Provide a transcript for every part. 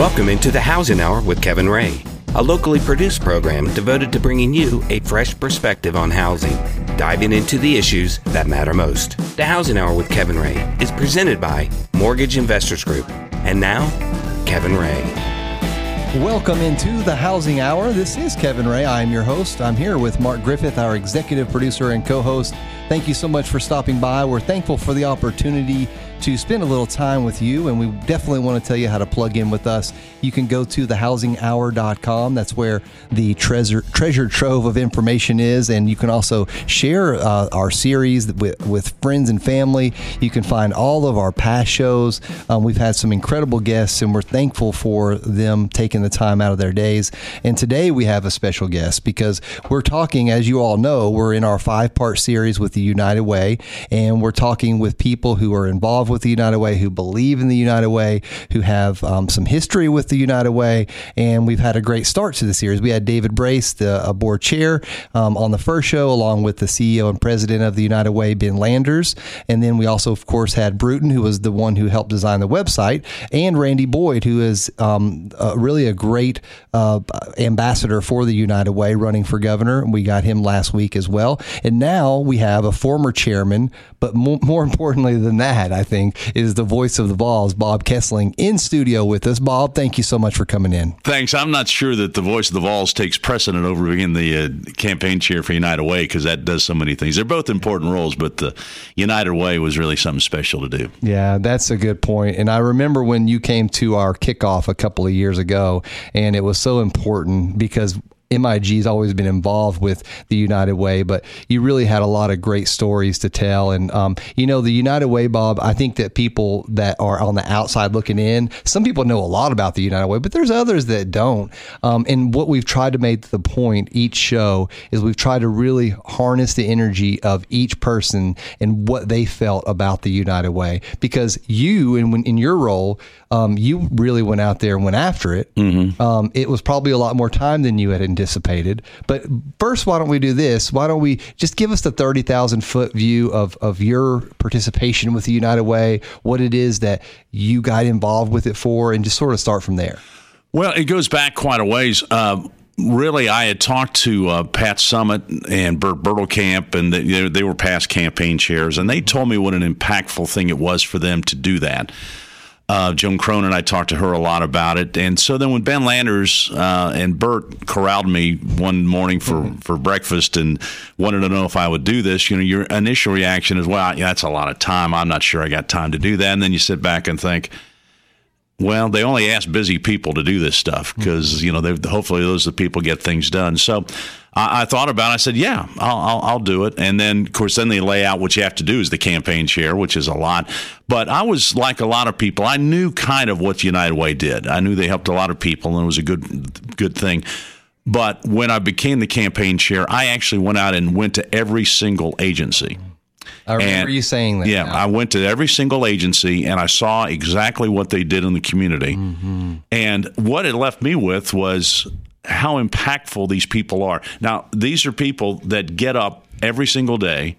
Welcome into the Housing Hour with Kevin Ray, a locally produced program devoted to bringing you a fresh perspective on housing, diving into the issues that matter most. The Housing Hour with Kevin Ray is presented by Mortgage Investors Group. And now, Kevin Ray. Welcome into the Housing Hour. This is Kevin Ray. I am your host. I'm here with Mark Griffith, our executive producer and co host. Thank you so much for stopping by. We're thankful for the opportunity to spend a little time with you, and we definitely want to tell you how to plug in with us. You can go to thehousinghour.com. That's where the treasure treasure trove of information is, and you can also share uh, our series with, with friends and family. You can find all of our past shows. Um, we've had some incredible guests, and we're thankful for them taking the time out of their days. And today we have a special guest because we're talking, as you all know, we're in our five part series with the United Way, and we're talking with people who are involved with the United Way, who believe in the United Way, who have um, some history with the United Way, and we've had a great start to the series. We had David Brace, the uh, board chair, um, on the first show, along with the CEO and president of the United Way, Ben Landers, and then we also, of course, had Bruton, who was the one who helped design the website, and Randy Boyd, who is um, uh, really a great uh, ambassador for the United Way, running for governor. And we got him last week as well, and now we have a former chairman, but more, more importantly than that, I think is the voice of the Vols, Bob Kesling, in studio with us. Bob, thank you so much for coming in. Thanks. I'm not sure that the voice of the Vols takes precedent over being the uh, campaign chair for United Way because that does so many things. They're both important roles, but the United Way was really something special to do. Yeah, that's a good point. And I remember when you came to our kickoff a couple of years ago, and it was so important because MIG's always been involved with the United Way, but you really had a lot of great stories to tell. And, um, you know, the United Way, Bob, I think that people that are on the outside looking in, some people know a lot about the United Way, but there's others that don't. Um, and what we've tried to make the point each show is we've tried to really harness the energy of each person and what they felt about the United Way. Because you, in, in your role, um, you really went out there and went after it. Mm-hmm. Um, it was probably a lot more time than you had anticipated. But first, why don't we do this? Why don't we just give us the 30,000 foot view of, of your participation with the United Way, what it is that you got involved with it for, and just sort of start from there? Well, it goes back quite a ways. Uh, really, I had talked to uh, Pat Summitt and Bert Bertelkamp, and they, they were past campaign chairs, and they told me what an impactful thing it was for them to do that. Uh, Joan Cronan, and I talked to her a lot about it. And so then when Ben Landers uh, and Bert corralled me one morning for, mm-hmm. for breakfast and wanted to know if I would do this, you know, your initial reaction is, well, yeah, that's a lot of time. I'm not sure I got time to do that. And then you sit back and think, well, they only ask busy people to do this stuff because, mm-hmm. you know, hopefully those are the people get things done. So I, I thought about it. I said, yeah, I'll, I'll, I'll, do it. And then, of course, then they lay out what you have to do as the campaign chair, which is a lot. But I was like a lot of people. I knew kind of what United Way did. I knew they helped a lot of people, and it was a good, good thing. But when I became the campaign chair, I actually went out and went to every single agency. I remember and, you saying that. Yeah, now. I went to every single agency and I saw exactly what they did in the community. Mm-hmm. And what it left me with was how impactful these people are. Now, these are people that get up every single day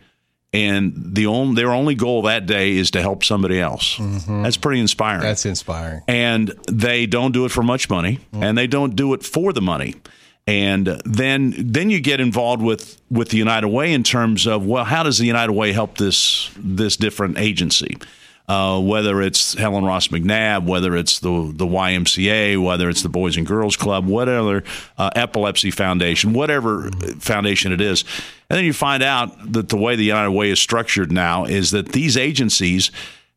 and the only their only goal that day is to help somebody else. Mm-hmm. That's pretty inspiring. That's inspiring. And they don't do it for much money, mm-hmm. and they don't do it for the money. And then then you get involved with with the United Way in terms of well, how does the United Way help this this different agency? uh, whether it's Helen Ross McNabb, whether it's the the YMCA, whether it's the Boys and Girls Club, whatever uh, Epilepsy Foundation, whatever foundation it is, and then you find out that the way the United Way is structured now is that these agencies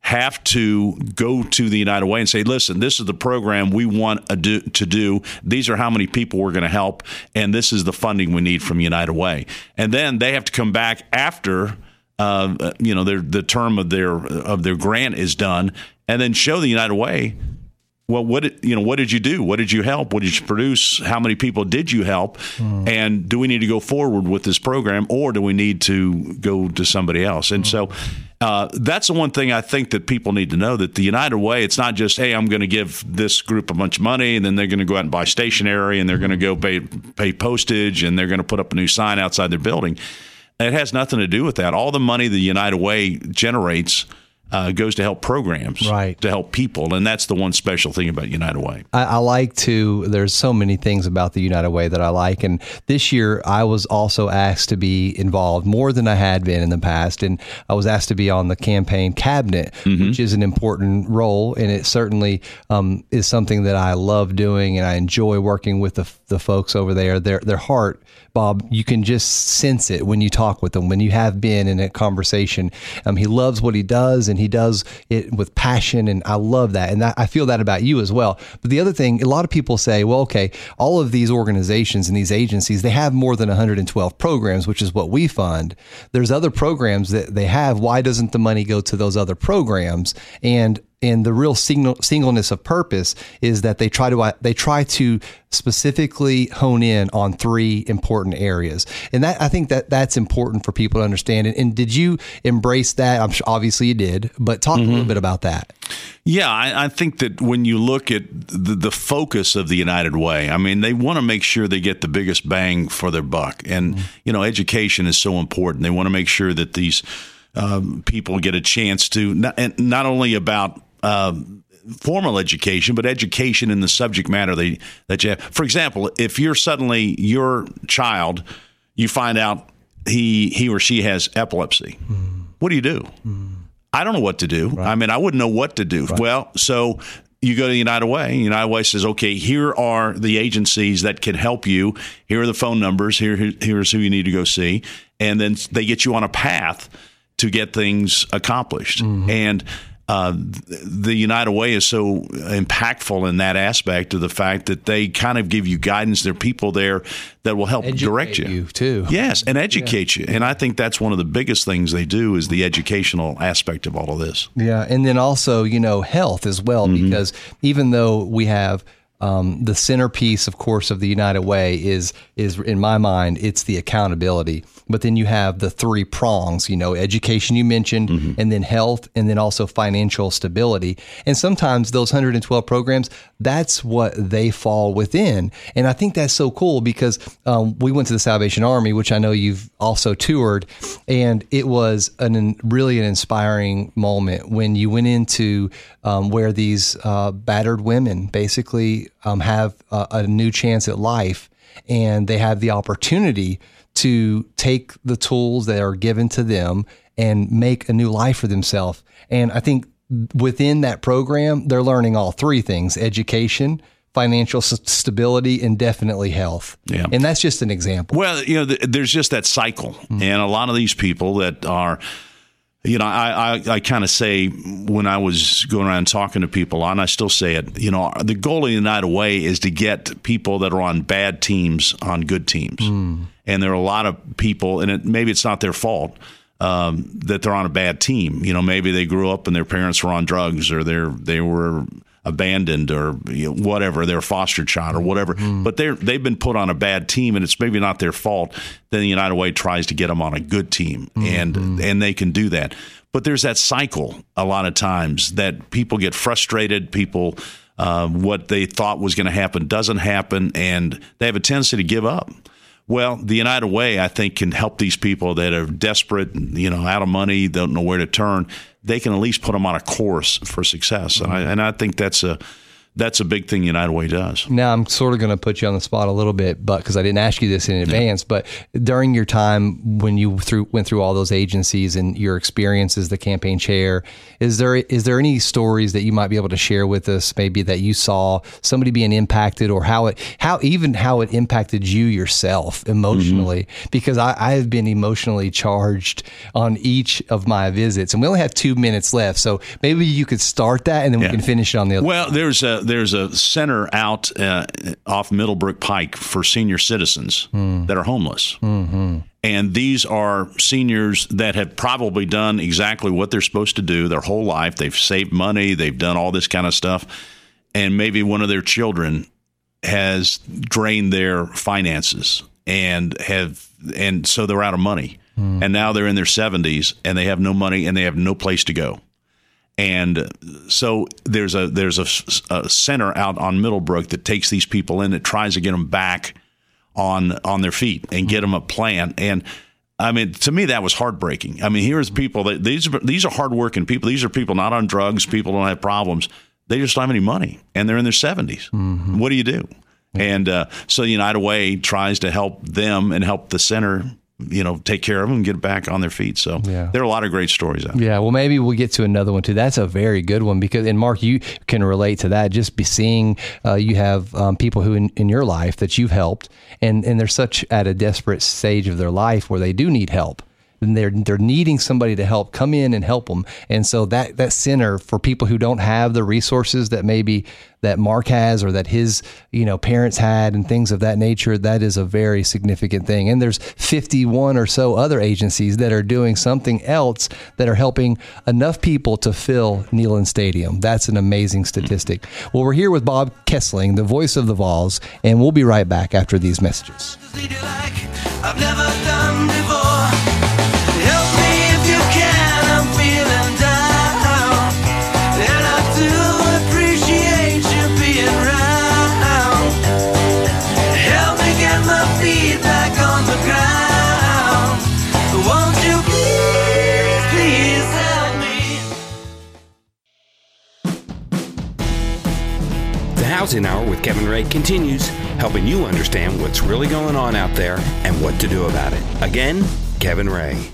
have to go to the United Way and say, listen, this is the program we want do, to do. These are how many people we're going to help, and this is the funding we need from United Way. And then they have to come back after uh, you know, their, the term of their of their grant is done, and then show the United Way. Well, what did, you know? What did you do? What did you help? What did you produce? How many people did you help? Mm. And do we need to go forward with this program, or do we need to go to somebody else? And mm. so, uh, that's the one thing I think that people need to know that the United Way, it's not just, hey, I'm going to give this group a bunch of money and then they're going to go out and buy stationery and they're going to go pay, pay postage and they're going to put up a new sign outside their building. It has nothing to do with that. All the money the United Way generates uh, goes to help programs, Right. To help people, and that's the one special thing about United Way. I, I like to. There's so many things about the United Way that I like, and this year I was also asked to be involved more than I had been in the past, and I was asked to be on the campaign cabinet, which is an important role, and it certainly um, is something that I love doing, and I enjoy working with the, the folks over there. Their their heart, Bob, you can just sense it when you talk with them, when you have been in a conversation. Um, he loves what he does, and he does it with passion, and I love that, and I, I feel that about you as well. But the other thing, a lot of people say, well, okay, all of these organizations and these agencies, they have more than 112 programs, which is what we fund. There's other programs that they have. Why doesn't the money go to those other programs? And and the real signal, singleness of purpose is that they try to uh, they try to specifically hone in on three important areas, and that I think that that's important for people to understand. And, and did you embrace that? I'm sure, obviously you did, but talk a little mm-hmm. bit about that. Yeah, I, I think that when you look at the, the focus of the United Way, I mean, they want to make sure they get the biggest bang for their buck. And, mm-hmm. you know, education is so important. They want to make sure that these um, people get a chance to, not, and not only about, um, formal education, but education in the subject matter they, that you have. For example, if you're suddenly your child, you find out he he or she has epilepsy. What do you do? I don't know what to do. I mean, I wouldn't know what to do. Well, so you go to United Way. United Way says, okay, here are the agencies that can help you. Here are the phone numbers. Here, here- here's who you need to go see, and then they get you on a path to get things accomplished. And uh, the United Way is so impactful in that aspect of the fact that they kind of give you guidance. There are people there that will help direct you. you, too. Yes, and educate you. And I think that's one of the biggest things they do is the educational aspect of all of this. Yeah, and then also you know health as well because even though we have um, the centerpiece, of course, of the United Way is is in my mind it's the accountability, but then you have the three prongs. You know, education you mentioned, and then health, and then also financial stability. And sometimes those 112 programs, that's what they fall within. And I think that's so cool because um, we went to the Salvation Army, which I know you've also toured, and it was an really an inspiring moment when you went into um, where these uh, battered women basically um, have a, a new chance at life, and they have the opportunity to take the tools that are given to them and make a new life for themselves. And I think within that program, they're learning all three things: education, financial stability, and definitely health. Yeah. And that's just an example. Well, you know, th- there's just that cycle, and a lot of these people that are, you know, I I, I kind of say when I was going around talking to people, and I still say it, you know, the goal of the United Way is to get people that are on bad teams on good teams, and there are a lot of people, and it, maybe it's not their fault. Um, that they're on a bad team, you know, maybe they grew up and their parents were on drugs, or they're they were abandoned or you know, whatever, their foster child or whatever. But they're they've been put on a bad team, and it's maybe not their fault. Then the United Way tries to get them on a good team, and and they can do that. But there's that cycle a lot of times that people get frustrated. People. Uh, what they thought was going to happen doesn't happen, and they have a tendency to give up. Well, the United Way, I think, can help these people that are desperate, you know, out of money, don't know where to turn. They can at least put them on a course for success, and I and I think that's a that's a big thing United Way does. Now I'm sort of going to put you on the spot a little bit, but because I didn't ask you this in advance, but during your time when you through went through all those agencies and your experience as the campaign chair, is there is there any stories that you might be able to share with us? Maybe that you saw somebody being impacted, or how it how even how it impacted you yourself emotionally? Mm-hmm. Because I, I have been emotionally charged on each of my visits, and we only have two minutes left, so maybe you could start that, and then we can finish it on the other. Well, there's a there's a center out uh, off Middlebrook Pike for senior citizens that are homeless. Mm-hmm. And these are seniors that have probably done exactly what they're supposed to do their whole life. They've saved money, they've done all this kind of stuff. And maybe one of their children has drained their finances and have and so they're out of money. And now they're in their 70s and they have no money and they have no place to go and so there's a there's a, a center out on Middlebrook that takes these people in that tries to get them back on on their feet and get them a plan and I mean, to me, that was heartbreaking. I mean, here's people that these are, these are hardworking people. These are people not on drugs. People don't have problems. They just don't have any money, and they're in their 70s. Mm-hmm. What do you do? And uh, so United Way tries to help them and help the center you know, take care of them and get back on their feet. So yeah. there are a lot of great stories out there. Yeah, well, maybe we'll get to another one too. That's a very good one because, and Mark, you can relate to that. Just be seeing uh, you have um, people who in, in your life that you've helped, and and they're such at a desperate stage of their life where they do need help then they're they're needing somebody to help come in and help them. And so that that center for people who don't have the resources that maybe that Mark has or that his you know parents had and things of that nature, that is a very significant thing. And there's 51 or so other agencies that are doing something else that are helping enough people to fill Neyland Stadium. That's an amazing statistic. Well, we're here with Bob Kesling the voice of the Vols, and we'll be right back after these messages. Housing Hour with Kevin Ray continues, helping you understand what's really going on out there and what to do about it. Again, Kevin Ray.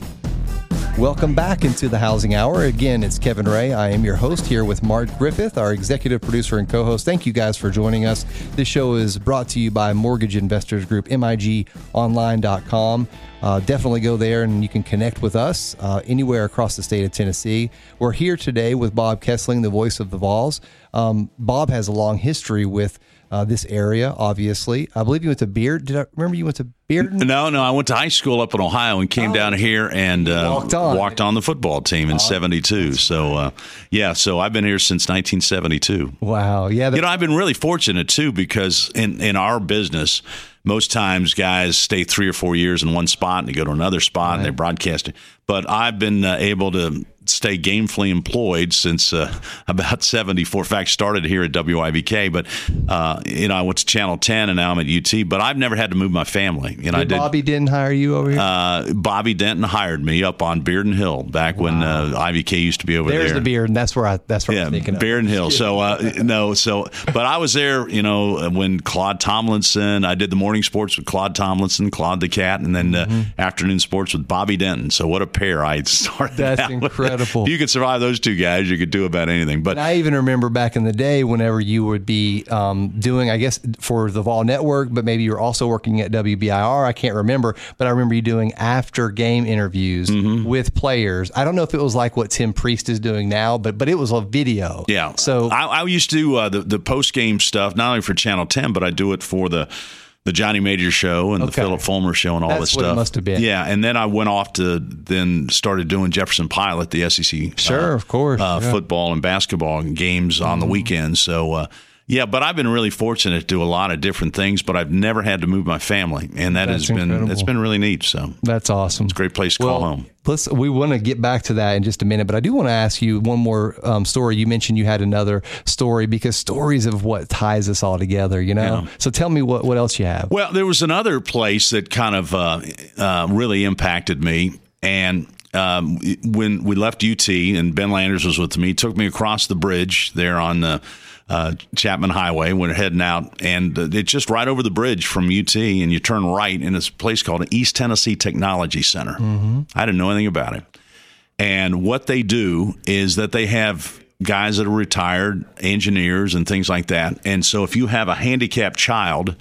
Welcome back into the Housing Hour. Again, it's Kevin Ray. I am your host here with Mark Griffith, our executive producer and co host. Thank you guys for joining us. This show is brought to you by Mortgage Investors Group, MIGOnline.com. Uh, definitely go there and you can connect with us uh, anywhere across the state of Tennessee. We're here today with Bob Kesling, the voice of the Vols. Um, Bob has a long history with uh, this area, obviously. I believe you went to Beard. Did I remember you went to Beard? No, no. I went to high school up in Ohio and came oh. down here and uh, walked, on. walked on the football team in '72. So, uh, yeah. So I've been here since 1972. Wow. Yeah. You know, I've been really fortunate too because in in our business most times guys stay three or four years in one spot and they go to another spot right. and they're broadcasting. But I've been uh, able to stay gamefully employed since uh, about 74. In fact, started here at WIVK, but uh, you know I went to Channel 10 and now I'm at UT. But I've never had to move my family. You know, did I did. Bobby Denton hire you over here? Uh, Bobby Denton hired me up on Bearden Hill back wow. when uh, IVK used to be over There's there. There's the Bearden. That's where I. That's where yeah, I'm thinking. Bearden Hill. So uh, no, so but I was there. You know, when Claude Tomlinson. I did the morning sports with Claude Tomlinson, Claude the cat, and then uh, mm-hmm. afternoon sports with Bobby Denton. So what a pair I started. That's incredible. If you could survive those two guys, you could do about anything. But and I even remember back in the day, whenever you would be um, doing, I guess, for the Vol Network, but maybe you were also working at WBIR. I can't remember, but I remember you doing after game interviews mm-hmm. with players. I don't know if it was like what Tim Priest is doing now, but but it was a video. Yeah. So I, I used to do uh, the the post game stuff not only for Channel Ten, but I do it for the the Johnny Majors show and okay. the Phillip Fulmer show and all That's this stuff. must have been. Yeah, and then I went off to then started doing Jefferson Pilot, the SEC. Sure, uh, of course. Uh, yeah. Football and basketball and games on mm-hmm. the weekends. So. Uh, yeah, but I've been really fortunate to do a lot of different things, but I've never had to move my family, and that that's has been incredible. it's been really neat. So that's awesome. It's a great place to well, call home. Let's we want to get back to that in just a minute, but I do want to ask you one more um, story. You mentioned you had another story because stories of what ties us all together, you know. Yeah. So tell me what what else you have. Well, there was another place that kind of uh, uh, really impacted me, and um, when we left UT and Ben Landers was with me, took me across the bridge there on the uh, Chapman Highway. We're heading out, and uh, it's just right over the bridge from UT, and you turn right in this place called East Tennessee Technology Center. Mm-hmm. I didn't know anything about it. And what they do is that they have guys that are retired, engineers, and things like that. And so if you have a handicapped child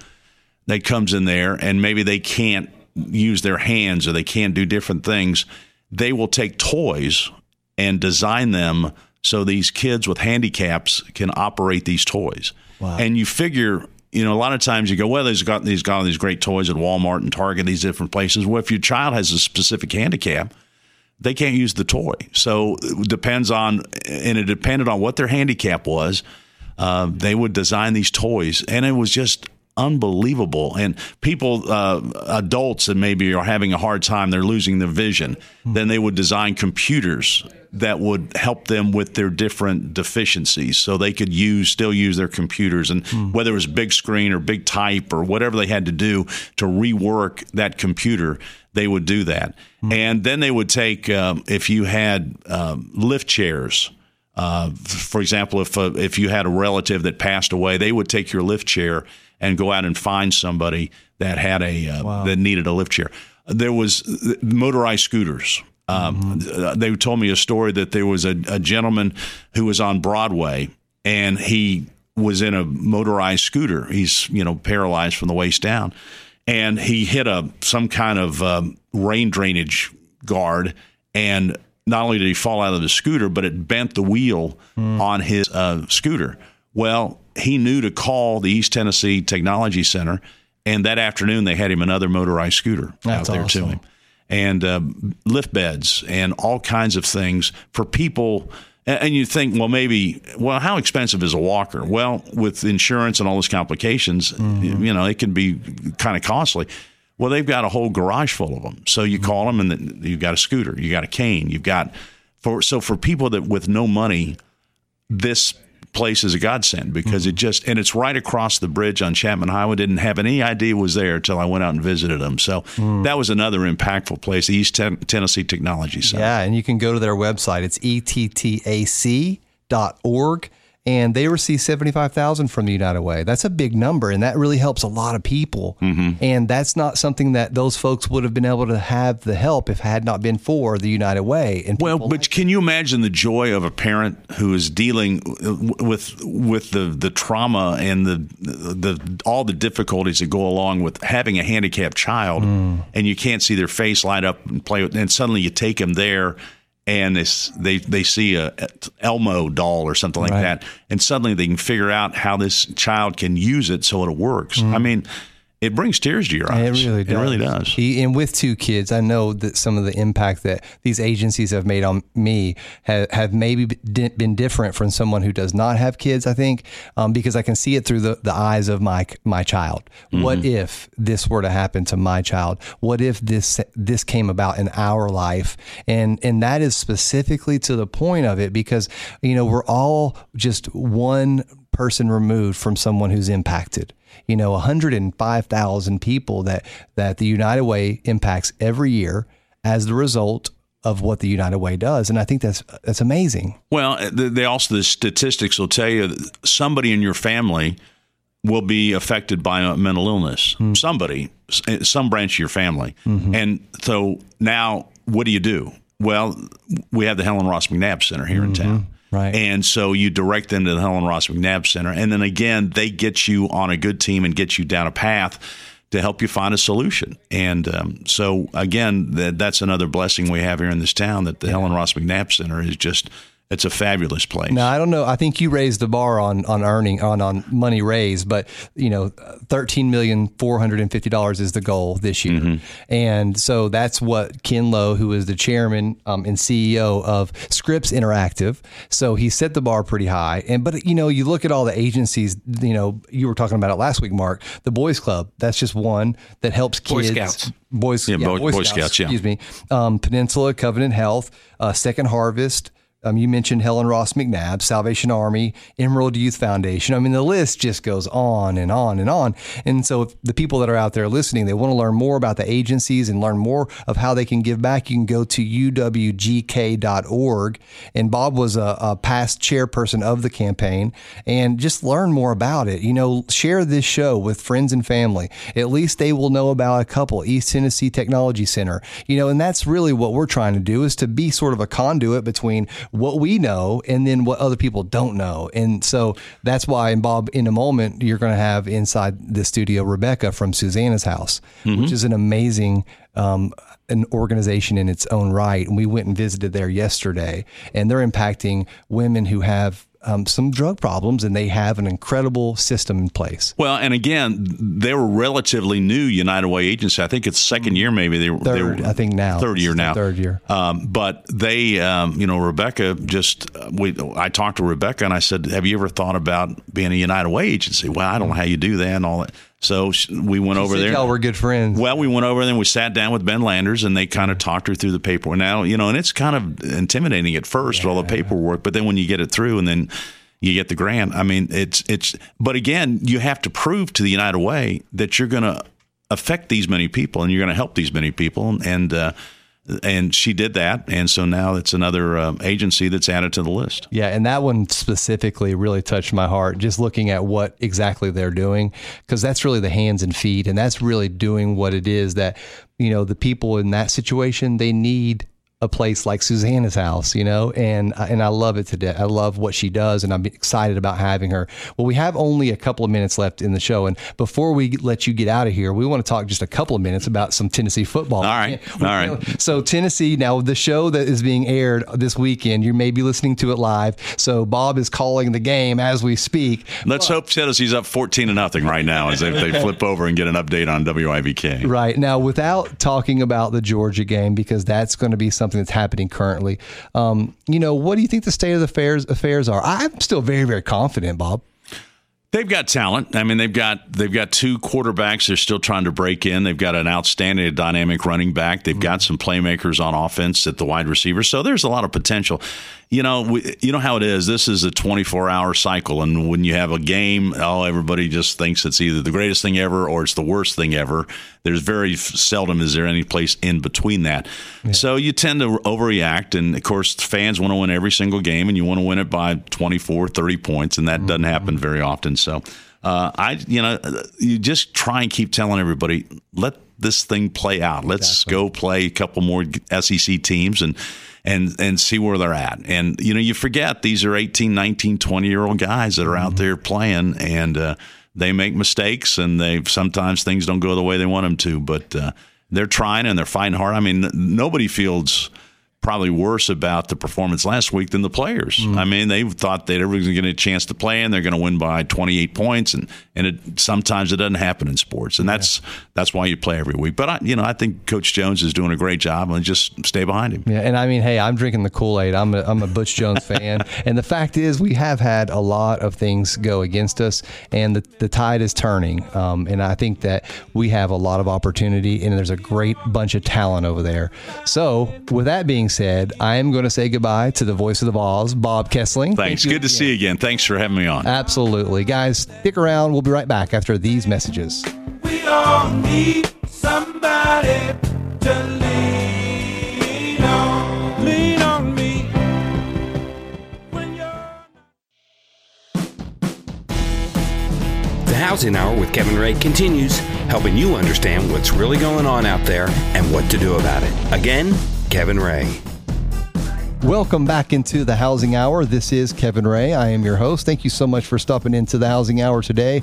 that comes in there and maybe they can't use their hands or they can't do different things, they will take toys and design them so these kids with handicaps can operate these toys. Wow. And you figure, you know, a lot of times you go, well, they've got these got all these great toys at Walmart and Target, these different places. Well, if your child has a specific handicap, they can't use the toy. So it depends on, and it depended on what their handicap was. Uh, they would design these toys, and it was just unbelievable. And people, uh, adults that maybe are having a hard time, they're losing their vision, mm-hmm. then they would design computers that would help them with their different deficiencies so they could use still use their computers and mm. whether it was big screen or big type or whatever they had to do to rework that computer they would do that mm. and then they would take um, if you had um, lift chairs uh, for example, if uh, if you had a relative that passed away, they would take your lift chair and go out and find somebody that had a uh, wow. that needed a lift chair. There was motorized scooters. Um, mm-hmm. They told me a story that there was a, a gentleman who was on Broadway and he was in a motorized scooter. He's you know paralyzed from the waist down, and he hit a some kind of um, rain drainage guard and not only did he fall out of the scooter, but it bent the wheel mm. on his uh, scooter. Well, he knew to call the East Tennessee Technology Center, and that afternoon they had him another motorized scooter That's out there awesome. to him, and uh, lift beds and all kinds of things for people. And you think, well, maybe, well, how expensive is a walker? Well, with insurance and all those complications, mm-hmm. you know, it can be kind of costly. Well, they've got a whole garage full of them. So you call them, and you've got a scooter, you got a cane, you've got for so for people that with no money, this place is a godsend because mm-hmm. it just and it's right across the bridge on Chapman Highway. Didn't have any idea was there until I went out and visited them. So mm. that was another impactful place, the East Ten- Tennessee Technology Center. Yeah, and you can go to their website. It's ettac.org and they receive 75,000 from the United Way. That's a big number and that really helps a lot of people. Mm-hmm. And that's not something that those folks would have been able to have the help if had not been for the United Way. And well, but like can you imagine the joy of a parent who is dealing with with the the trauma and the the all the difficulties that go along with having a handicapped child mm. and you can't see their face light up and play with, and suddenly you take them there and they they see a Elmo doll or something like right. that, and suddenly they can figure out how this child can use it so it works. Mm. I mean, it brings tears to your eyes. It really does. It really does. He, and with two kids, I know that some of the impact that these agencies have made on me have, have maybe been different from someone who does not have kids. I think um, because I can see it through the, the eyes of my my child. Mm-hmm. What if this were to happen to my child? What if this this came about in our life? And and that is specifically to the point of it because you know we're all just one person removed from someone who's impacted you know 105,000 people that that the United Way impacts every year as the result of what the United Way does, and I think that's that's amazing. Well, they also the statistics will tell you somebody in your family will be affected by a mental illness. Mm. Somebody, some branch of your family, mm-hmm. and so now what do you do? Well, we have the Helen Ross McNabb Center here mm-hmm. in town. Right. And so you direct them to the Helen Ross McNabb Center. And then again, they get you on a good team and get you down a path to help you find a solution. And um, so again, that, that's another blessing we have here in this town that the yeah. Helen Ross McNabb Center is just it's a fabulous place. Now I don't know. I think you raised the bar on on earning on on money raised, but you know, thirteen million four hundred and fifty dollars is the goal this year, mm-hmm. and so that's what Ken Lowe, who is the chairman um, and CEO of Scripps Interactive, so he set the bar pretty high. And but you know, you look at all the agencies. You know, you were talking about it last week, Mark. The Boys Club. That's just one that helps kids. Boy Scouts. Boys, yeah, yeah Boy, Boy, Scouts, Scouts, yeah. Excuse me. Um, Peninsula Covenant Health, uh, Second Harvest. Um, you mentioned Helen Ross McNabb, Salvation Army, Emerald Youth Foundation. I mean, the list just goes on and on and on. And so, the people that are out there listening, they want to learn more about the agencies and learn more of how they can give back. You can go to uwgk.org. And Bob was a, a past chairperson of the campaign, and just learn more about it. You know, share this show with friends and family. At least they will know about a couple, East Tennessee Technology Center. You know, and that's really what we're trying to do is to be sort of a conduit between what we know and then what other people don't know. And so that's why, and Bob, in a moment, you're going to have inside the studio Rebecca from Susannah's house, mm-hmm. which is an amazing um, an organization in its own right. And we went and visited there yesterday, and they're impacting women who have um, some drug problems, and they have an incredible system in place. Well, and again, they were relatively new United Way agency. I think it's second year, maybe they were. Third, they were, I think now third year now. Third year. Um, but they, um, you know, Rebecca just we. I talked to Rebecca and I said, "Have you ever thought about being a United Way agency?" Well, I don't know how you do that and all that. So we went over Said there. Y'all were good friends. Well, we went over there and we sat down with Ben Landers and they kind of talked her through the paperwork. Now, you know, and it's kind of intimidating at first, all the paperwork, but then when you get it through and then you get the grant, I mean, it's, it's, but again, you have to prove to the United Way that you're going to affect these many people and you're going to help these many people. And, uh, and she did that, and so now it's another uh, agency that's added to the list. Yeah, and that one specifically really touched my heart. Just looking at what exactly they're doing, because that's really the hands and feet, and that's really doing what it is that you know the people in that situation they need a place like Susannah's house, you know, and uh, and I love it today. I love what she does, and I'm excited about having her. Well, we have only a couple of minutes left in the show, and before we let you get out of here, we want to talk just a couple of minutes about some Tennessee football. All right, all right. So Tennessee, now the show that is being aired this weekend, you may be listening to it live. So Bob is calling the game as we speak. Let's hope Tennessee's up fourteen to nothing right now as they, they flip over and get an update on WIVK. Right now, without talking about the Georgia game because that's going to be something that's happening currently. Um, you know, what do you think the state of the affairs affairs are? I'm still very very confident, Bob. They've got talent. I mean, they've got they've got two quarterbacks. They're still trying to break in. They've got an outstanding dynamic running back. They've got some playmakers on offense at the wide receiver. So there's a lot of potential. You know, we, you know how it is. This is a 24 hour cycle, and when you have a game, oh, everybody just thinks it's either the greatest thing ever or it's the worst thing ever. There's very seldom is there any place in between that. Yeah. So you tend to overreact, and of course, fans want to win every single game, and you want to win it by 24, 30 points, and that mm-hmm. doesn't happen very often. So, uh, I, you know, you just try and keep telling everybody, let this thing play out. Let's exactly. go play a couple more SEC teams and and and see where they're at. And you know, you forget these are 18, 19, 20 year old guys that are mm-hmm. out there playing and uh, they make mistakes and they sometimes things don't go the way they want them to, but uh, they're trying and they're fighting hard. I mean, nobody feels probably worse about the performance last week than the players. Mm. I mean, they thought that everybody's going to get a chance to play and they're going to win by 28 points, and and it sometimes it doesn't happen in sports, and that's yeah. that's why you play every week. But I, you know, I think Coach Jones is doing a great job, and just stay behind him. Yeah, and I mean, hey, I'm drinking the Kool Aid. I'm a, I'm a Butch Jones fan, and the fact is, we have had a lot of things go against us, and the the tide is turning. Um, and I think that we have a lot of opportunity, and there's a great bunch of talent over there. So, with that being said, I am going to say goodbye to the voice of the Vols, Bob Kesling. Thanks. Thank Good to see you again. Thanks for having me on. Absolutely. Guys, stick around. We'll be right back after these messages. We all need somebody to lean on. Lean on me. The Housing Hour with Kevin Ray continues, helping you understand what's really going on out there and what to do about it. Again, Kevin Ray. Welcome back into the Housing Hour. This is Kevin Ray. I am your host. Thank you so much for stopping into the Housing Hour today.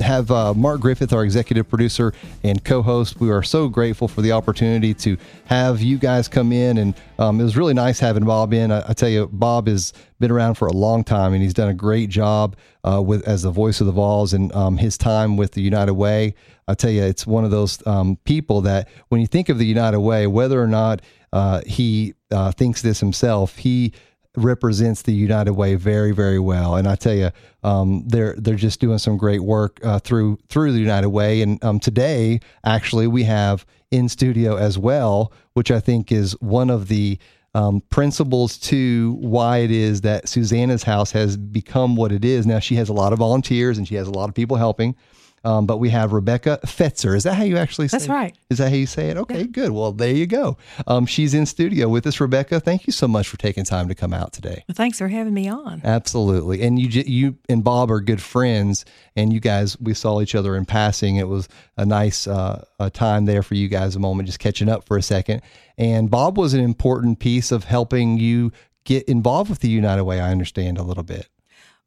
Have uh, Mark Griffith, our executive producer and co-host. We are so grateful for the opportunity to have you guys come in, and um, it was really nice having Bob in. I, I, tell you, Bob has been around for a long time, and he's done a great job uh, with as the voice of the Vols and um, his time with the United Way. I tell you, it's one of those um, people that when you think of the United Way, whether or not uh, he uh, thinks this himself. He represents the United Way very, very well. And I tell you, um, they're they're just doing some great work uh, through through the United Way. And um, today, actually, we have in studio as well, which I think is one of the um, principles to why it is that Susannah's house has become what it is. Now she has a lot of volunteers and she has a lot of people helping. Um, but we have Rebecca Fetzer. Is that how you actually say That's it? right. Is that how you say it? Okay, yeah. good. Well, there you go. Um, she's in studio with us. Rebecca, thank you so much for taking time to come out today. Well, thanks for having me on. Absolutely. And you you and Bob are good friends, and you guys, we saw each other in passing. It was a nice uh, a time there for you guys, a moment just catching up for a second. And Bob was an important piece of helping you get involved with the United Way, I understand a little bit.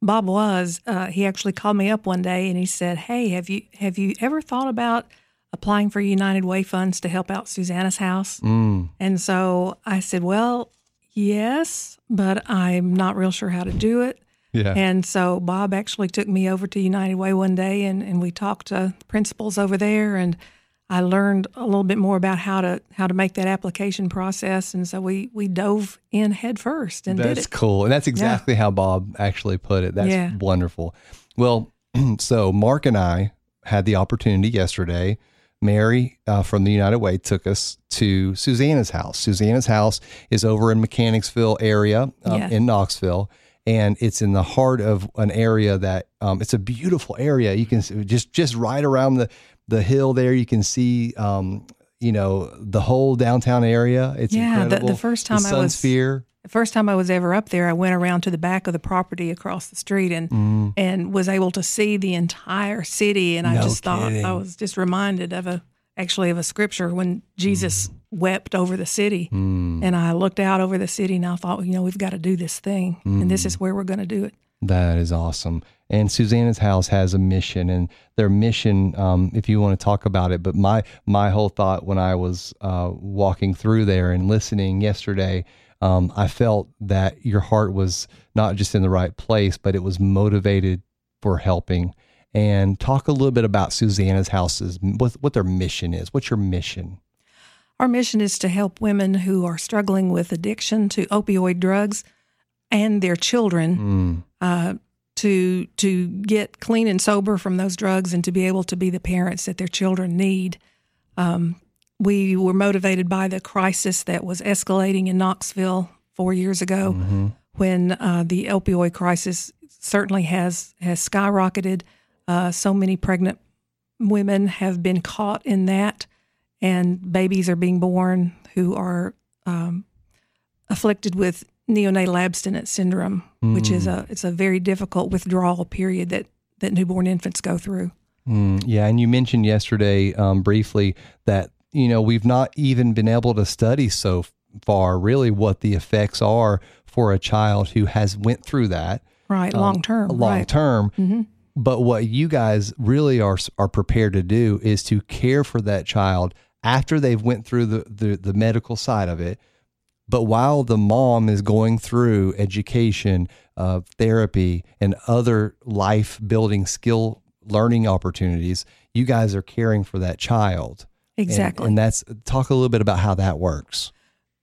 Bob was. Uh, he actually called me up one day and he said, "Hey, have you have you ever thought about applying for United Way funds to help out Susannah's house?" Mm. And so I said, "Well, yes, but I'm not real sure how to do it." Yeah. And so Bob actually took me over to United Way one day and, and we talked to principals over there and I learned a little bit more about how to how to make that application process, and so we we dove in head first and that's did it. That's cool, and that's exactly yeah. how Bob actually put it. That's yeah. wonderful. Well, so Mark and I had the opportunity yesterday. Mary uh, from the United Way took us to Susannah's house. Susannah's house is over in Mechanicsville area um, Yeah. in Knoxville, and it's in the heart of an area that um, it's a beautiful area. You can see, just just right around the the hill there. You can see. Um, you know the whole downtown area. It's Yeah, the- the first time the I was- Sphere. The first time I was ever up there, I went around to the back of the property across the street and Mm. and was able to see the entire city. And I No just thought kidding. I was just reminded of a actually of a scripture when Jesus Mm. wept over the city, and I looked out over the city and I thought, you know, we've got to do this thing, and Mm. this is where we're going to do it. That is awesome. And Susannah's house has a mission, and their mission, um, if you want to talk about it, but my my whole thought when I was uh, walking through there and listening yesterday, um, I felt that your heart was not just in the right place, but it was motivated for helping. And talk a little bit about Susannah's houses, what what their mission is. What's your mission? Our mission is to help women who are struggling with addiction to opioid drugs and their children Mm, uh, to to get clean and sober from those drugs and to be able to be the parents that their children need. Um, we were motivated by the crisis that was escalating in Knoxville four years ago, when uh, the opioid crisis certainly has has skyrocketed. Uh, so many pregnant women have been caught in that, and babies are being born who are um, afflicted with neonatal abstinence syndrome, which is a it's a very difficult withdrawal period that that newborn infants go through. Mm, yeah, and you mentioned yesterday um, briefly that you know we've not even been able to study so far really what the effects are for a child who has went through that Right, long term. long right. term. But what you guys really are are prepared to do is to care for that child after they've went through the, the, the medical side of it. But while the mom is going through education, uh, therapy, and other life building skill learning opportunities, you guys are caring for that child. And- Exactly. And, that's talk a little bit about how that works.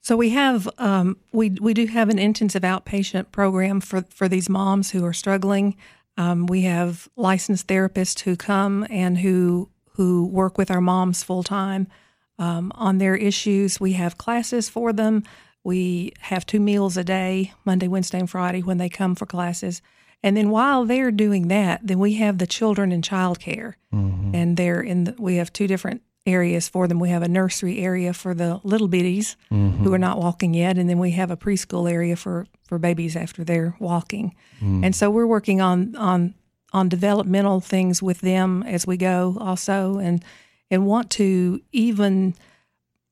So we have um, we we do have an intensive outpatient program for for these moms who are struggling. Um, we have licensed therapists who come and who who work with our moms full time um, on their issues. We have classes for them. We have two meals a day, Monday, Wednesday, and Friday when they come for classes. And then while they're doing that, then we have the children in childcare, mm-hmm. and they're in. The, we have two different areas for them. We have a nursery area for the little bitties who mm-hmm. are not walking yet, and then we have a preschool area for for babies after they're walking. Mm-hmm. And so we're working on on on developmental things with them as we go, also, and and want to even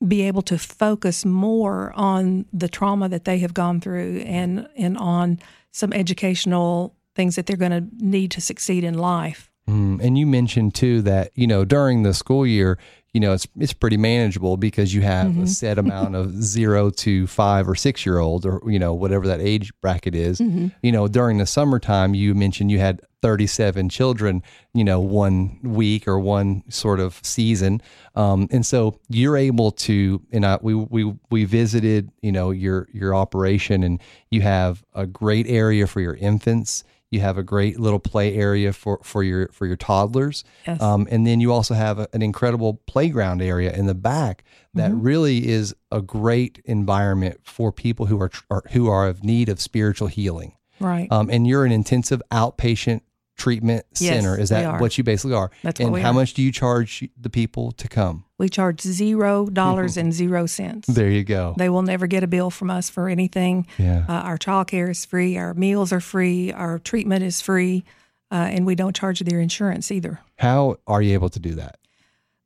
be able to focus more on the trauma that they have gone through and and on some educational things that they're going to need to succeed in life. Mm, and you mentioned too that you know during the school year, you know it's it's pretty manageable because you have a set amount of zero to five or six year olds, or you know whatever that age bracket is. You know during the summertime, you mentioned you had thirty seven children, you know one week or one sort of season, um, and so you're able to. And I, we we we visited you know your your operation, and you have a great area for your infants. You have a great little play area for, for your for your toddlers, Yes. um, and then you also have a, an incredible playground area in the back that really is a great environment for people who are, are who are of need of spiritual healing. Right. Um, and you're an intensive outpatient treatment Yes, center. Is that what you basically are? That's what and we how are. much do you charge the people to come? we charge zero dollars and zero cents. There you go. They will never get a bill from us for anything. Yeah. Uh, our child care is free. Our meals are free. Our treatment is free. Uh, and we don't charge their insurance either. How are you able to do that?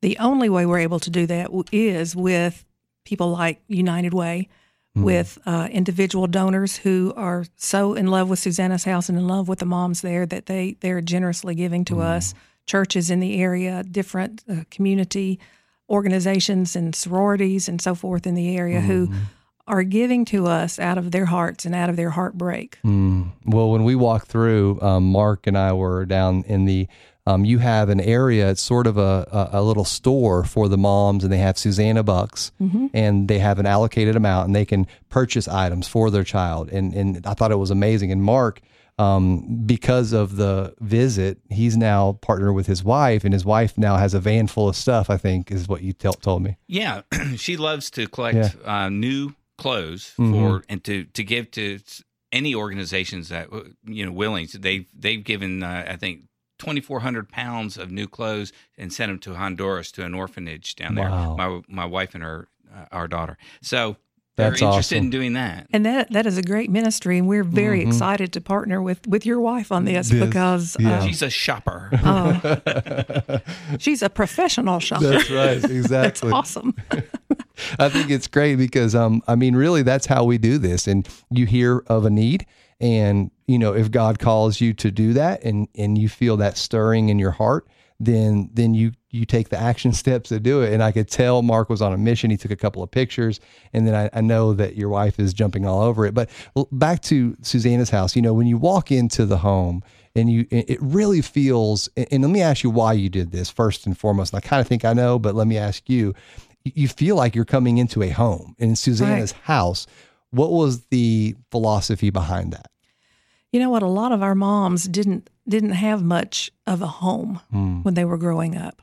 The only way we're able to do that is with people like United Way, Mm-hmm. with uh, individual donors who are so in love with Susannah's house and in love with the moms there that they they're generously giving Mm-hmm. to us. Churches in the area, different uh, community organizations and sororities and so forth in the area who Mm-hmm. are giving to us out of their hearts and out of their heartbreak. Mm. Well, when we walked through, um, Mark and I were down in the. Um, you have an area. It's sort of a, a, a little store for the moms, and they have Susanna bucks, and they have an allocated amount, and they can purchase items for their child. And and I thought it was amazing. And Mark, um, because of the visit, he's now partnered with his wife, and his wife now has a van full of stuff. I think is what you tell told me. Yeah, she loves to collect uh, new clothes for mm-hmm. and to to give to any organizations that you know willing. So they've they've given uh, I think 2,400 pounds of new clothes and sent them to Honduras to an orphanage down there. Wow. My my wife and her uh, our daughter. So they're interested awesome. in doing that. And that that is a great ministry, and we're very mm-hmm. excited to partner with with your wife on this, this because yeah. uh, she's a shopper. Uh, she's a professional shopper. That's right, exactly. that's awesome. I think it's great because um, I mean, really, that's how we do this. And you hear of a need, and you know, if God calls you to do that, and and you feel that stirring in your heart, then then you you take the action steps to do it. And I could tell Mark was on a mission. He took a couple of pictures, and then I, I know that your wife is jumping all over it. But back to Susannah's house, you know, when you walk into the home and you, it really feels. And let me ask you why you did this first and foremost. And I kind of think I know, but let me ask you. You feel like you're coming into a home in Susannah's right. house. What was the philosophy behind that? You know what? A lot of our moms didn't didn't have much of a home mm. when they were growing up.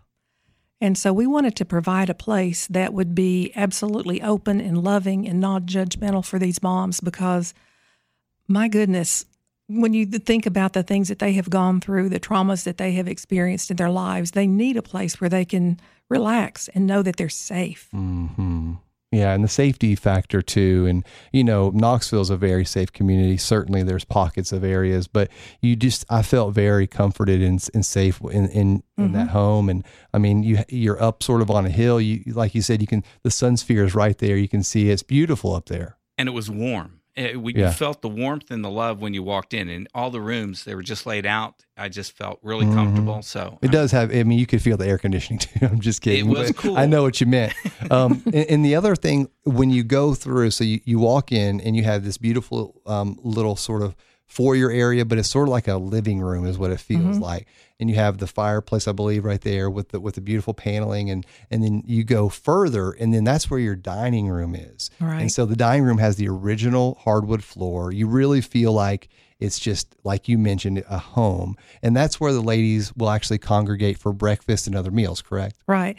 And so we wanted to provide a place that would be absolutely open and loving and non judgmental for these moms because, my goodness, when you think about the things that they have gone through, the traumas that they have experienced in their lives, they need a place where they can relax and know that they're safe. Mm-hmm. Yeah, and the safety factor too. And, you know, Knoxville is a very safe community. Certainly there's pockets of areas, but you just, I felt very comforted and, and safe in, in, mm-hmm. in, that mm-hmm. home. And I mean, you, you're up sort of on a hill. You, like you said, you can, the Sunsphere is right there. You can see it's beautiful up there. And it was warm. It, we, yeah. You felt the warmth and the love when you walked in, and all the rooms they were just laid out. I just felt really mm-hmm. comfortable. So it um, does have. I mean, you could feel the air conditioning too. I'm just kidding. It was cool. I know what you meant. Um, and, and, the other thing, when you go through, so you, you walk in and you have this beautiful um, little sort of foyer area, but it's sort of like a living room, is what it feels mm-hmm. like and you have the fireplace, I believe, right there with the with the beautiful paneling, and and then you go further, and then that's where your dining room is. Right. And so the dining room has the original hardwood floor. You really feel like it's just like you mentioned, a home, and that's where the ladies will actually congregate for breakfast and other meals. Correct? Right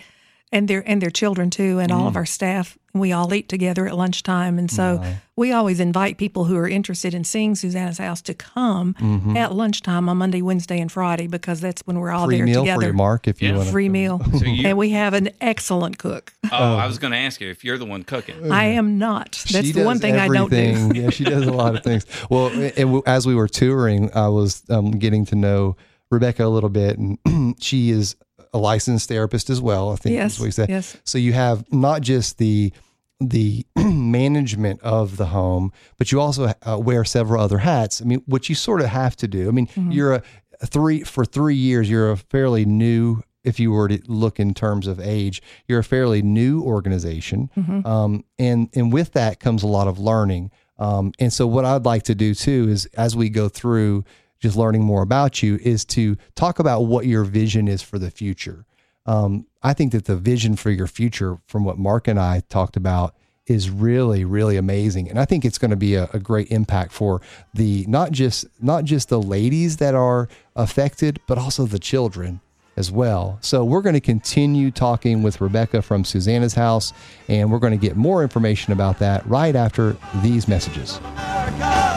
and their and their children too, and mm. all of mm. our staff. We all eat together at lunchtime, and so we always invite people who are interested in seeing Susannah's house to come mm-hmm. at lunchtime on Monday, Wednesday, and Friday because that's when we're all free there meal together. For you, Mark, if you yeah. want free meal, so you, and we have an excellent cook. Oh, oh. I was going to ask you if you're the one cooking. I am not. That's the one thing everything. I don't do. yeah, she does a lot of things. Well, and as we were touring, I was um, getting to know Rebecca a little bit, and she is a licensed therapist as well. I think yes, that's what you said. Yes. So you have not just the the management of the home, but you also uh, wear several other hats. I mean, what you sort of have to do. I mean, mm-hmm. you're a, a three for three years. You're a fairly new if you were to look in terms of age, you're a fairly new organization, mm-hmm. um, and and with that comes a lot of learning. Um, and so, what I'd like to do too is, as we go through just learning more about you is to talk about what your vision is for the future. Um, I think that the vision for your future, from what Mark and I talked about, is really really amazing and i think it's going to be a, a, great impact for the not just not just the ladies that are affected but also the children as well so we're going to continue talking with rebecca from susannah's house and we're going to get more information about that right after these messages America!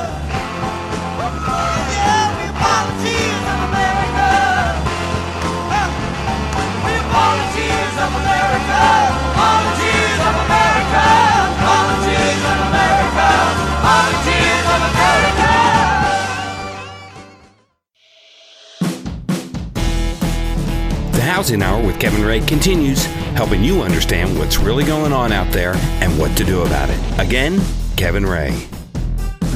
Housing Hour with Kevin Ray continues, helping you understand what's really going on out there and what to do about it. Again, Kevin Ray.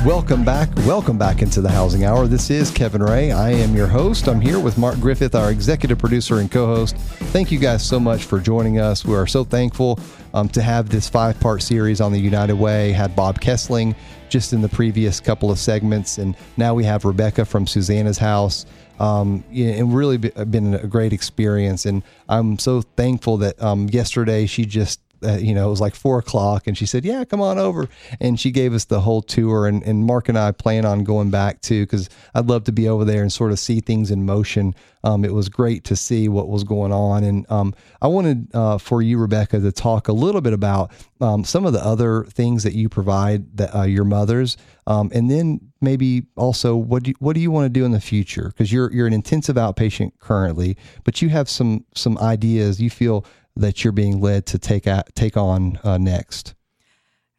Welcome back. Welcome back into the Housing Hour. This is Kevin Ray. I am your host. I'm here with Mark Griffith, our executive producer and co host. Thank you guys so much for joining us. We are so thankful um, to have this five part series on the United Way. Had Bob Kesling just in the previous couple of segments, and now we have Rebecca from Susannah's house um, it really been a great experience. And I'm so thankful that um, yesterday she just uh, you know, it was like four o'clock, and she said, "Yeah, come on over." And she gave us the whole tour. And, and Mark and I plan on going back too because I'd love to be over there and sort of see things in motion. Um, it was great to see what was going on, and um, I wanted uh, for you, Rebecca, to talk a little bit about um, some of the other things that you provide that uh, your mothers, um, and then maybe also what do you, what do you want to do in the future? Because you're you're an intensive outpatient currently, but you have some some ideas you feel that you're being led to take out, take on uh, next.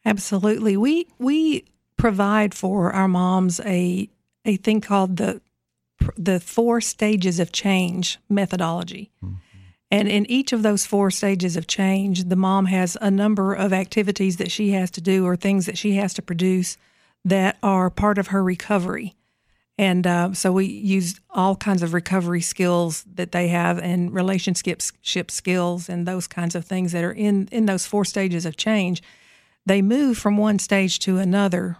Absolutely, we we provide for our moms a a thing called the the four stages of change methodology. Mm-hmm. And in each of those four stages of change, the mom has a number of activities that she has to do or things that she has to produce that are part of her recovery. And uh, so we use all kinds of recovery skills that they have and relationship skills and those kinds of things that are in, in those four stages of change. They move from one stage to another.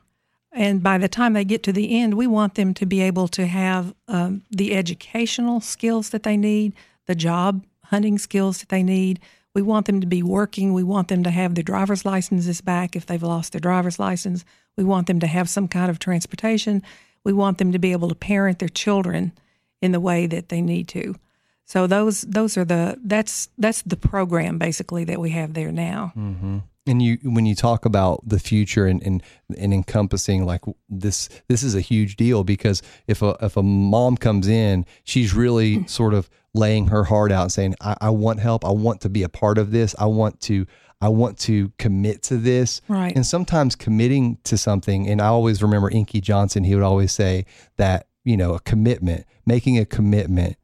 And by the time they get to the end, we want them to be able to have um, the educational skills that they need, the job hunting skills that they need. We want them to be working. We want them to have their driver's licenses back if they've lost their driver's license. We want them to have some kind of transportation. We want them to be able to parent their children in the way that they need to. So those those are the that's that's the program basically that we have there now. Mm-hmm. And you when you talk about the future and, and and encompassing like this this is a huge deal because if a if a mom comes in, she's really sort of laying her heart out and saying, I, I want help, I want to be a part of this, I want to I want to commit to this. Right. And sometimes committing to something, and I always remember Inky Johnson, he would always say that, you know, a commitment, making a commitment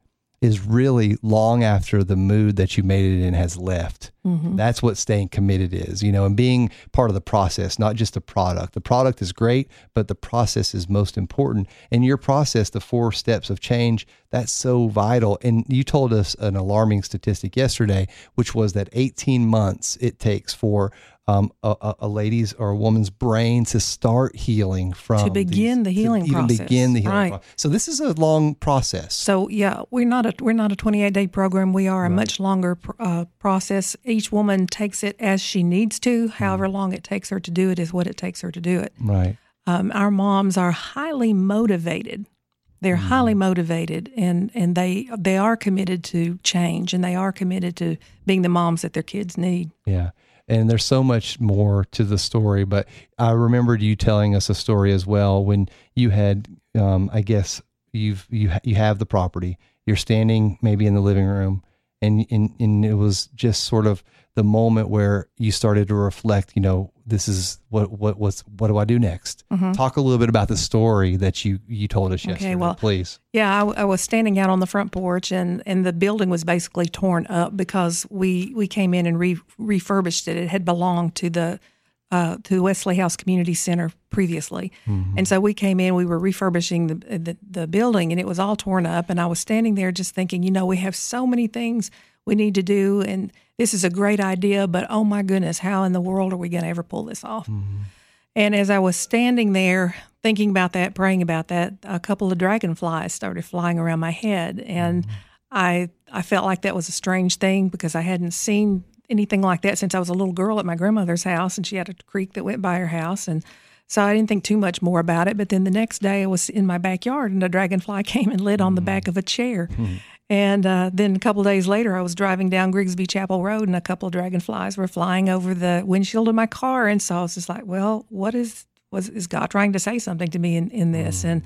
is really long after the mood that you made it in has left. Mm-hmm. That's what staying committed is, you know, and being part of the process, not just the product. The product is great, but the process is most important. And your process, the four steps of change, that's so vital. And you told us an alarming statistic yesterday, which was that 18 months it takes for um, a, a, lady's or a woman's brain to start healing from to begin these, the healing to even process. begin the healing right. process. So this is a long process. So yeah, we're not a we're not a 28 day program. We are a right. much longer uh, process. Each woman takes it as she needs to. However long it takes her to do it is what it takes her to do it. Right. Um, our moms are highly motivated. They're mm highly motivated, and and they they are committed to change, and they are committed to being the moms that their kids need. Yeah and there's so much more to the story. But I remembered you telling us a story as well when you had, um, I guess you've you you have the property. You're standing maybe in the living room, and and and it was just sort of the moment where you started to reflect. You know, this is what what what's what do I do next? Mm-hmm. Talk a little bit about the story that you you told us yesterday, okay, well, please. Yeah, I, I, was standing out on the front porch, and and the building was basically torn up because we we came in and re, refurbished it. It had belonged to the uh, to the Wesley House Community Center previously, mm-hmm. and so we came in. We were refurbishing the, the the building, and it was all torn up. And I was standing there just thinking, you know, we have so many things we need to do, and this is a great idea, but oh my goodness, how in the world are we going to ever pull this off? Mm-hmm. And as I was standing there thinking about that, praying about that, a couple of dragonflies started flying around my head, and mm-hmm. I I felt like that was a strange thing because I hadn't seen anything like that since I was a little girl at my grandmother's house, and she had a creek that went by her house, and so I didn't think too much more about it. But then the next day, I was in my backyard, and a dragonfly came and lit on the back of a chair. Mm-hmm. And uh, then a couple days later, I was driving down Grigsby Chapel Road, and a couple of dragonflies were flying over the windshield of my car. And so I was just like, "Well, what is was is God trying to say something to me in, in this?" Mm. And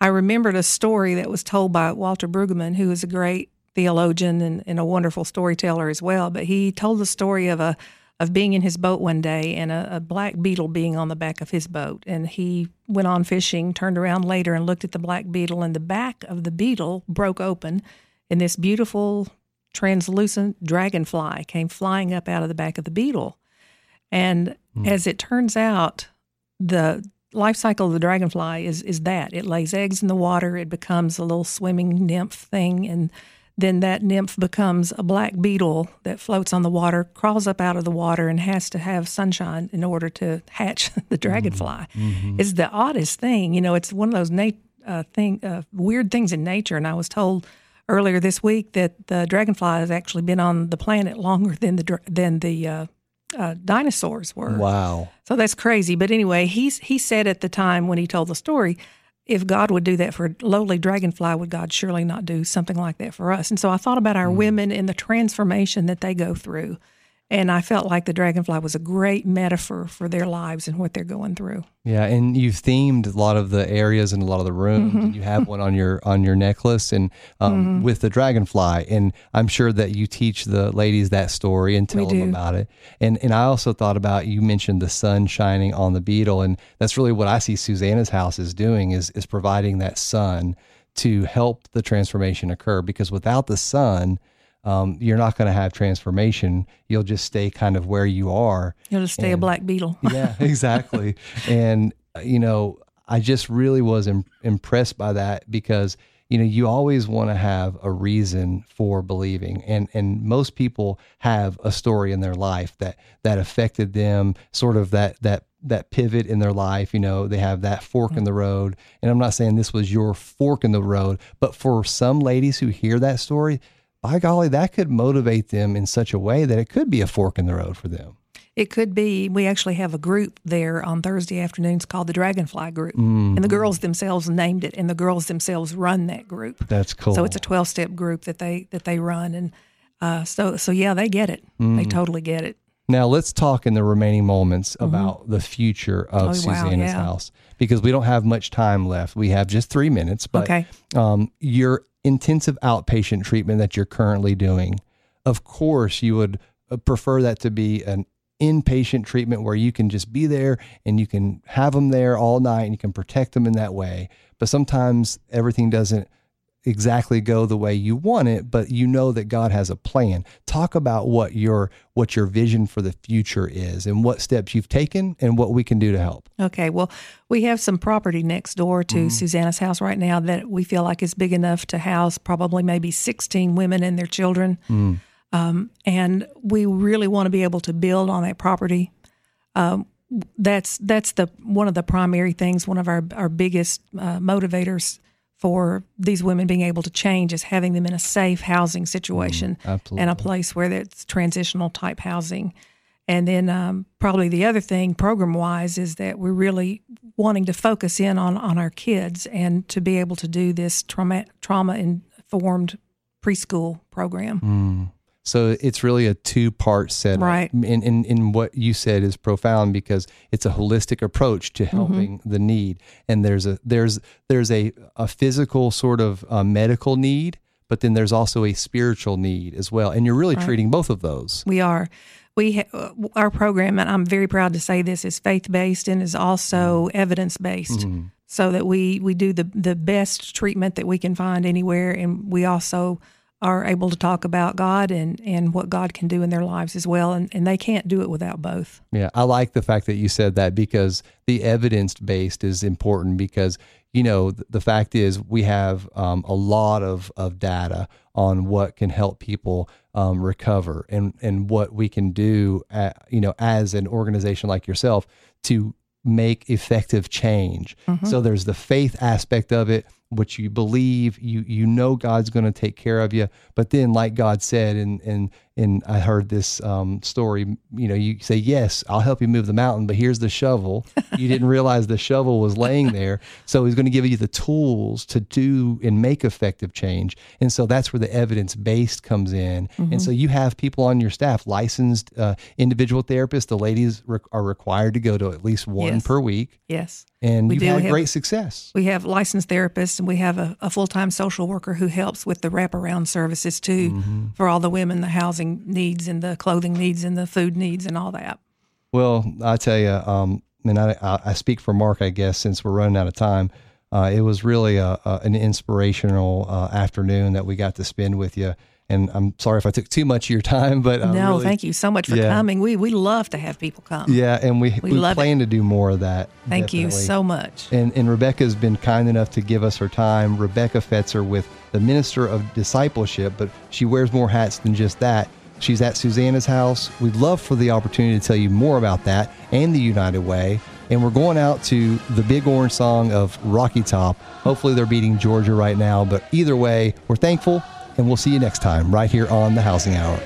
I remembered a story that was told by Walter Brueggemann, who is a great theologian and, and a wonderful storyteller as well. But he told the story of a of being in his boat one day and a, a, black beetle being on the back of his boat. And he went on fishing, turned around later and looked at the black beetle, and the back of the beetle broke open and this beautiful translucent dragonfly came flying up out of the back of the beetle. And mm. as it turns out, the life cycle of the dragonfly is is that it lays eggs in the water, it becomes a little swimming nymph thing, and then that nymph becomes a black beetle that floats on the water, crawls up out of the water, and has to have sunshine in order to hatch the dragonfly. Mm-hmm. It's the oddest thing, you know. It's one of those nat- uh, thing, uh, weird things in nature, and I was told earlier this week that the dragonfly has actually been on the planet longer than the than the uh, uh, dinosaurs were. Wow. So that's crazy. But anyway, he's he said at the time when he told the story, if God would do that for a lowly dragonfly, would God surely not do something like that for us? And so I thought about our women and the transformation that they go through. And I felt like the dragonfly was a great metaphor for their lives and what they're going through. Yeah, and you've themed a lot of the areas and a lot of the rooms. Mm-hmm. You have one on your on your necklace and um, with the dragonfly. And I'm sure that you teach the ladies that story and tell them about it. And and I also thought about you mentioned the sun shining on the beetle, and that's really what I see Susannah's house is doing is is providing that sun to help the transformation occur. Because without the sun, um, you're not going to have transformation. You'll just stay kind of where you are. You'll just stay a black beetle. Yeah, exactly. and you know, I just really was Im- impressed by that because you know you always want to have a reason for believing, and and most people have a story in their life that that affected them, sort of that that that pivot in their life. You know, they have that fork in the road, and I'm not saying this was your fork in the road, but for some ladies who hear that story. By golly, that could motivate them in such a way that it could be a fork in the road for them. It could be. We actually have a group there on Thursday afternoons called the Dragonfly Group, and the girls themselves named it, and the girls themselves run that group. That's cool. So it's a twelve step group that they that they run, and uh, so so yeah, they get it. They totally get it. Now let's talk in the remaining moments about the future of Mm-hmm. Oh, wow, yeah. house because we don't have much time left. We have just three minutes, but Okay. um, your intensive outpatient treatment that you're currently doing, of course, you would uh, prefer that to be an inpatient treatment where you can just be there and you can have them there all night and you can protect them in that way. But sometimes everything doesn't exactly go the way you want it, but you know that God has a plan. Talk about what your what your vision for the future is and what steps you've taken and what we can do to help. Okay. Well, we have some property next door to Susannah's house right now that we feel like is big enough to house probably maybe 16 women and their children. Um, and we really want to be able to build on that property. Um, that's that's the one of the primary things. One of our our biggest uh, motivators for these women being able to change is having them in a safe housing situation absolutely. and a place where it's transitional type housing. And then um, probably the other thing, program wise, is that we're really wanting to focus in on on our kids and to be able to do this trauma trauma informed preschool program. So it's really a two part set. Right. And, and, and what you said is profound because it's a holistic approach to helping the need. And there's a there's there's a, a physical sort of uh, medical need, but then there's also a spiritual need as well. And you're really treating both of those. We are. We ha- uh, our program, and I'm very proud to say this, is faith based and is also evidence based. So that we we do the the best treatment that we can find anywhere, and we also are able to talk about God and and what God can do in their lives as well, and and they can't do it without both. Yeah, I like the fact that you said that because the evidence based is important because you know th- the fact is we have um, a lot of of data on what can help people um, recover and and what we can do at, you know as an organization like yourself to make effective change. So there's the faith aspect of it which you believe you you know God's going to take care of you. But then like God said and and and I heard this um, story you know you say yes I'll help you move the mountain but here's the shovel. You didn't realize the shovel was laying there. So he's going to give you the tools to do and make effective change. And so that's where the evidence based comes in. And so you have people on your staff licensed uh, individual therapists. The ladies re- are required to go to at least one Yes. per week. Yes. and We you've had have- great success. We have licensed therapists and we have a, a full time social worker who helps with the wraparound services too for all the women, the housing needs and the clothing needs and the food needs and all that. Well, I tell you, um, and I, I, I speak for Mark, I guess, since we're running out of time. Uh, it was really a, a, an inspirational uh, afternoon that we got to spend with you. And I'm sorry if I took too much of your time, but no, really- thank you so much for Yeah. coming. We we love to have people come. Yeah, and we we, love it. plan to do more of that. Thank you so much. And, and Rebecca's been kind enough to give us her time. Rebecca Fetzer with the Minister of Discipleship, but she wears more hats than just that. She's at Susannah's house. We'd love for the opportunity to tell you more about that and the United Way. And we're going out to the big orange song of Rocky Top. Hopefully they're beating Georgia right now, but either way, we're thankful and we'll see you next time right here on the Housing Hour.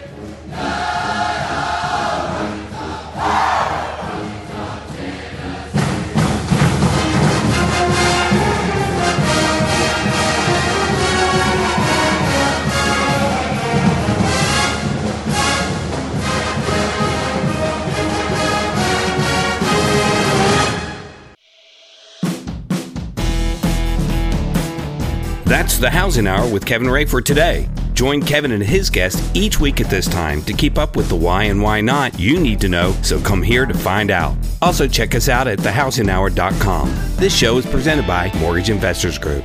The Housing Hour with Kevin Ray for today. Join Kevin and his guest each week at this time to keep up with the why and why not you need to know, so come here to find out. Also, check us out at thehousinghour.com. This show is presented by Mortgage Investors Group.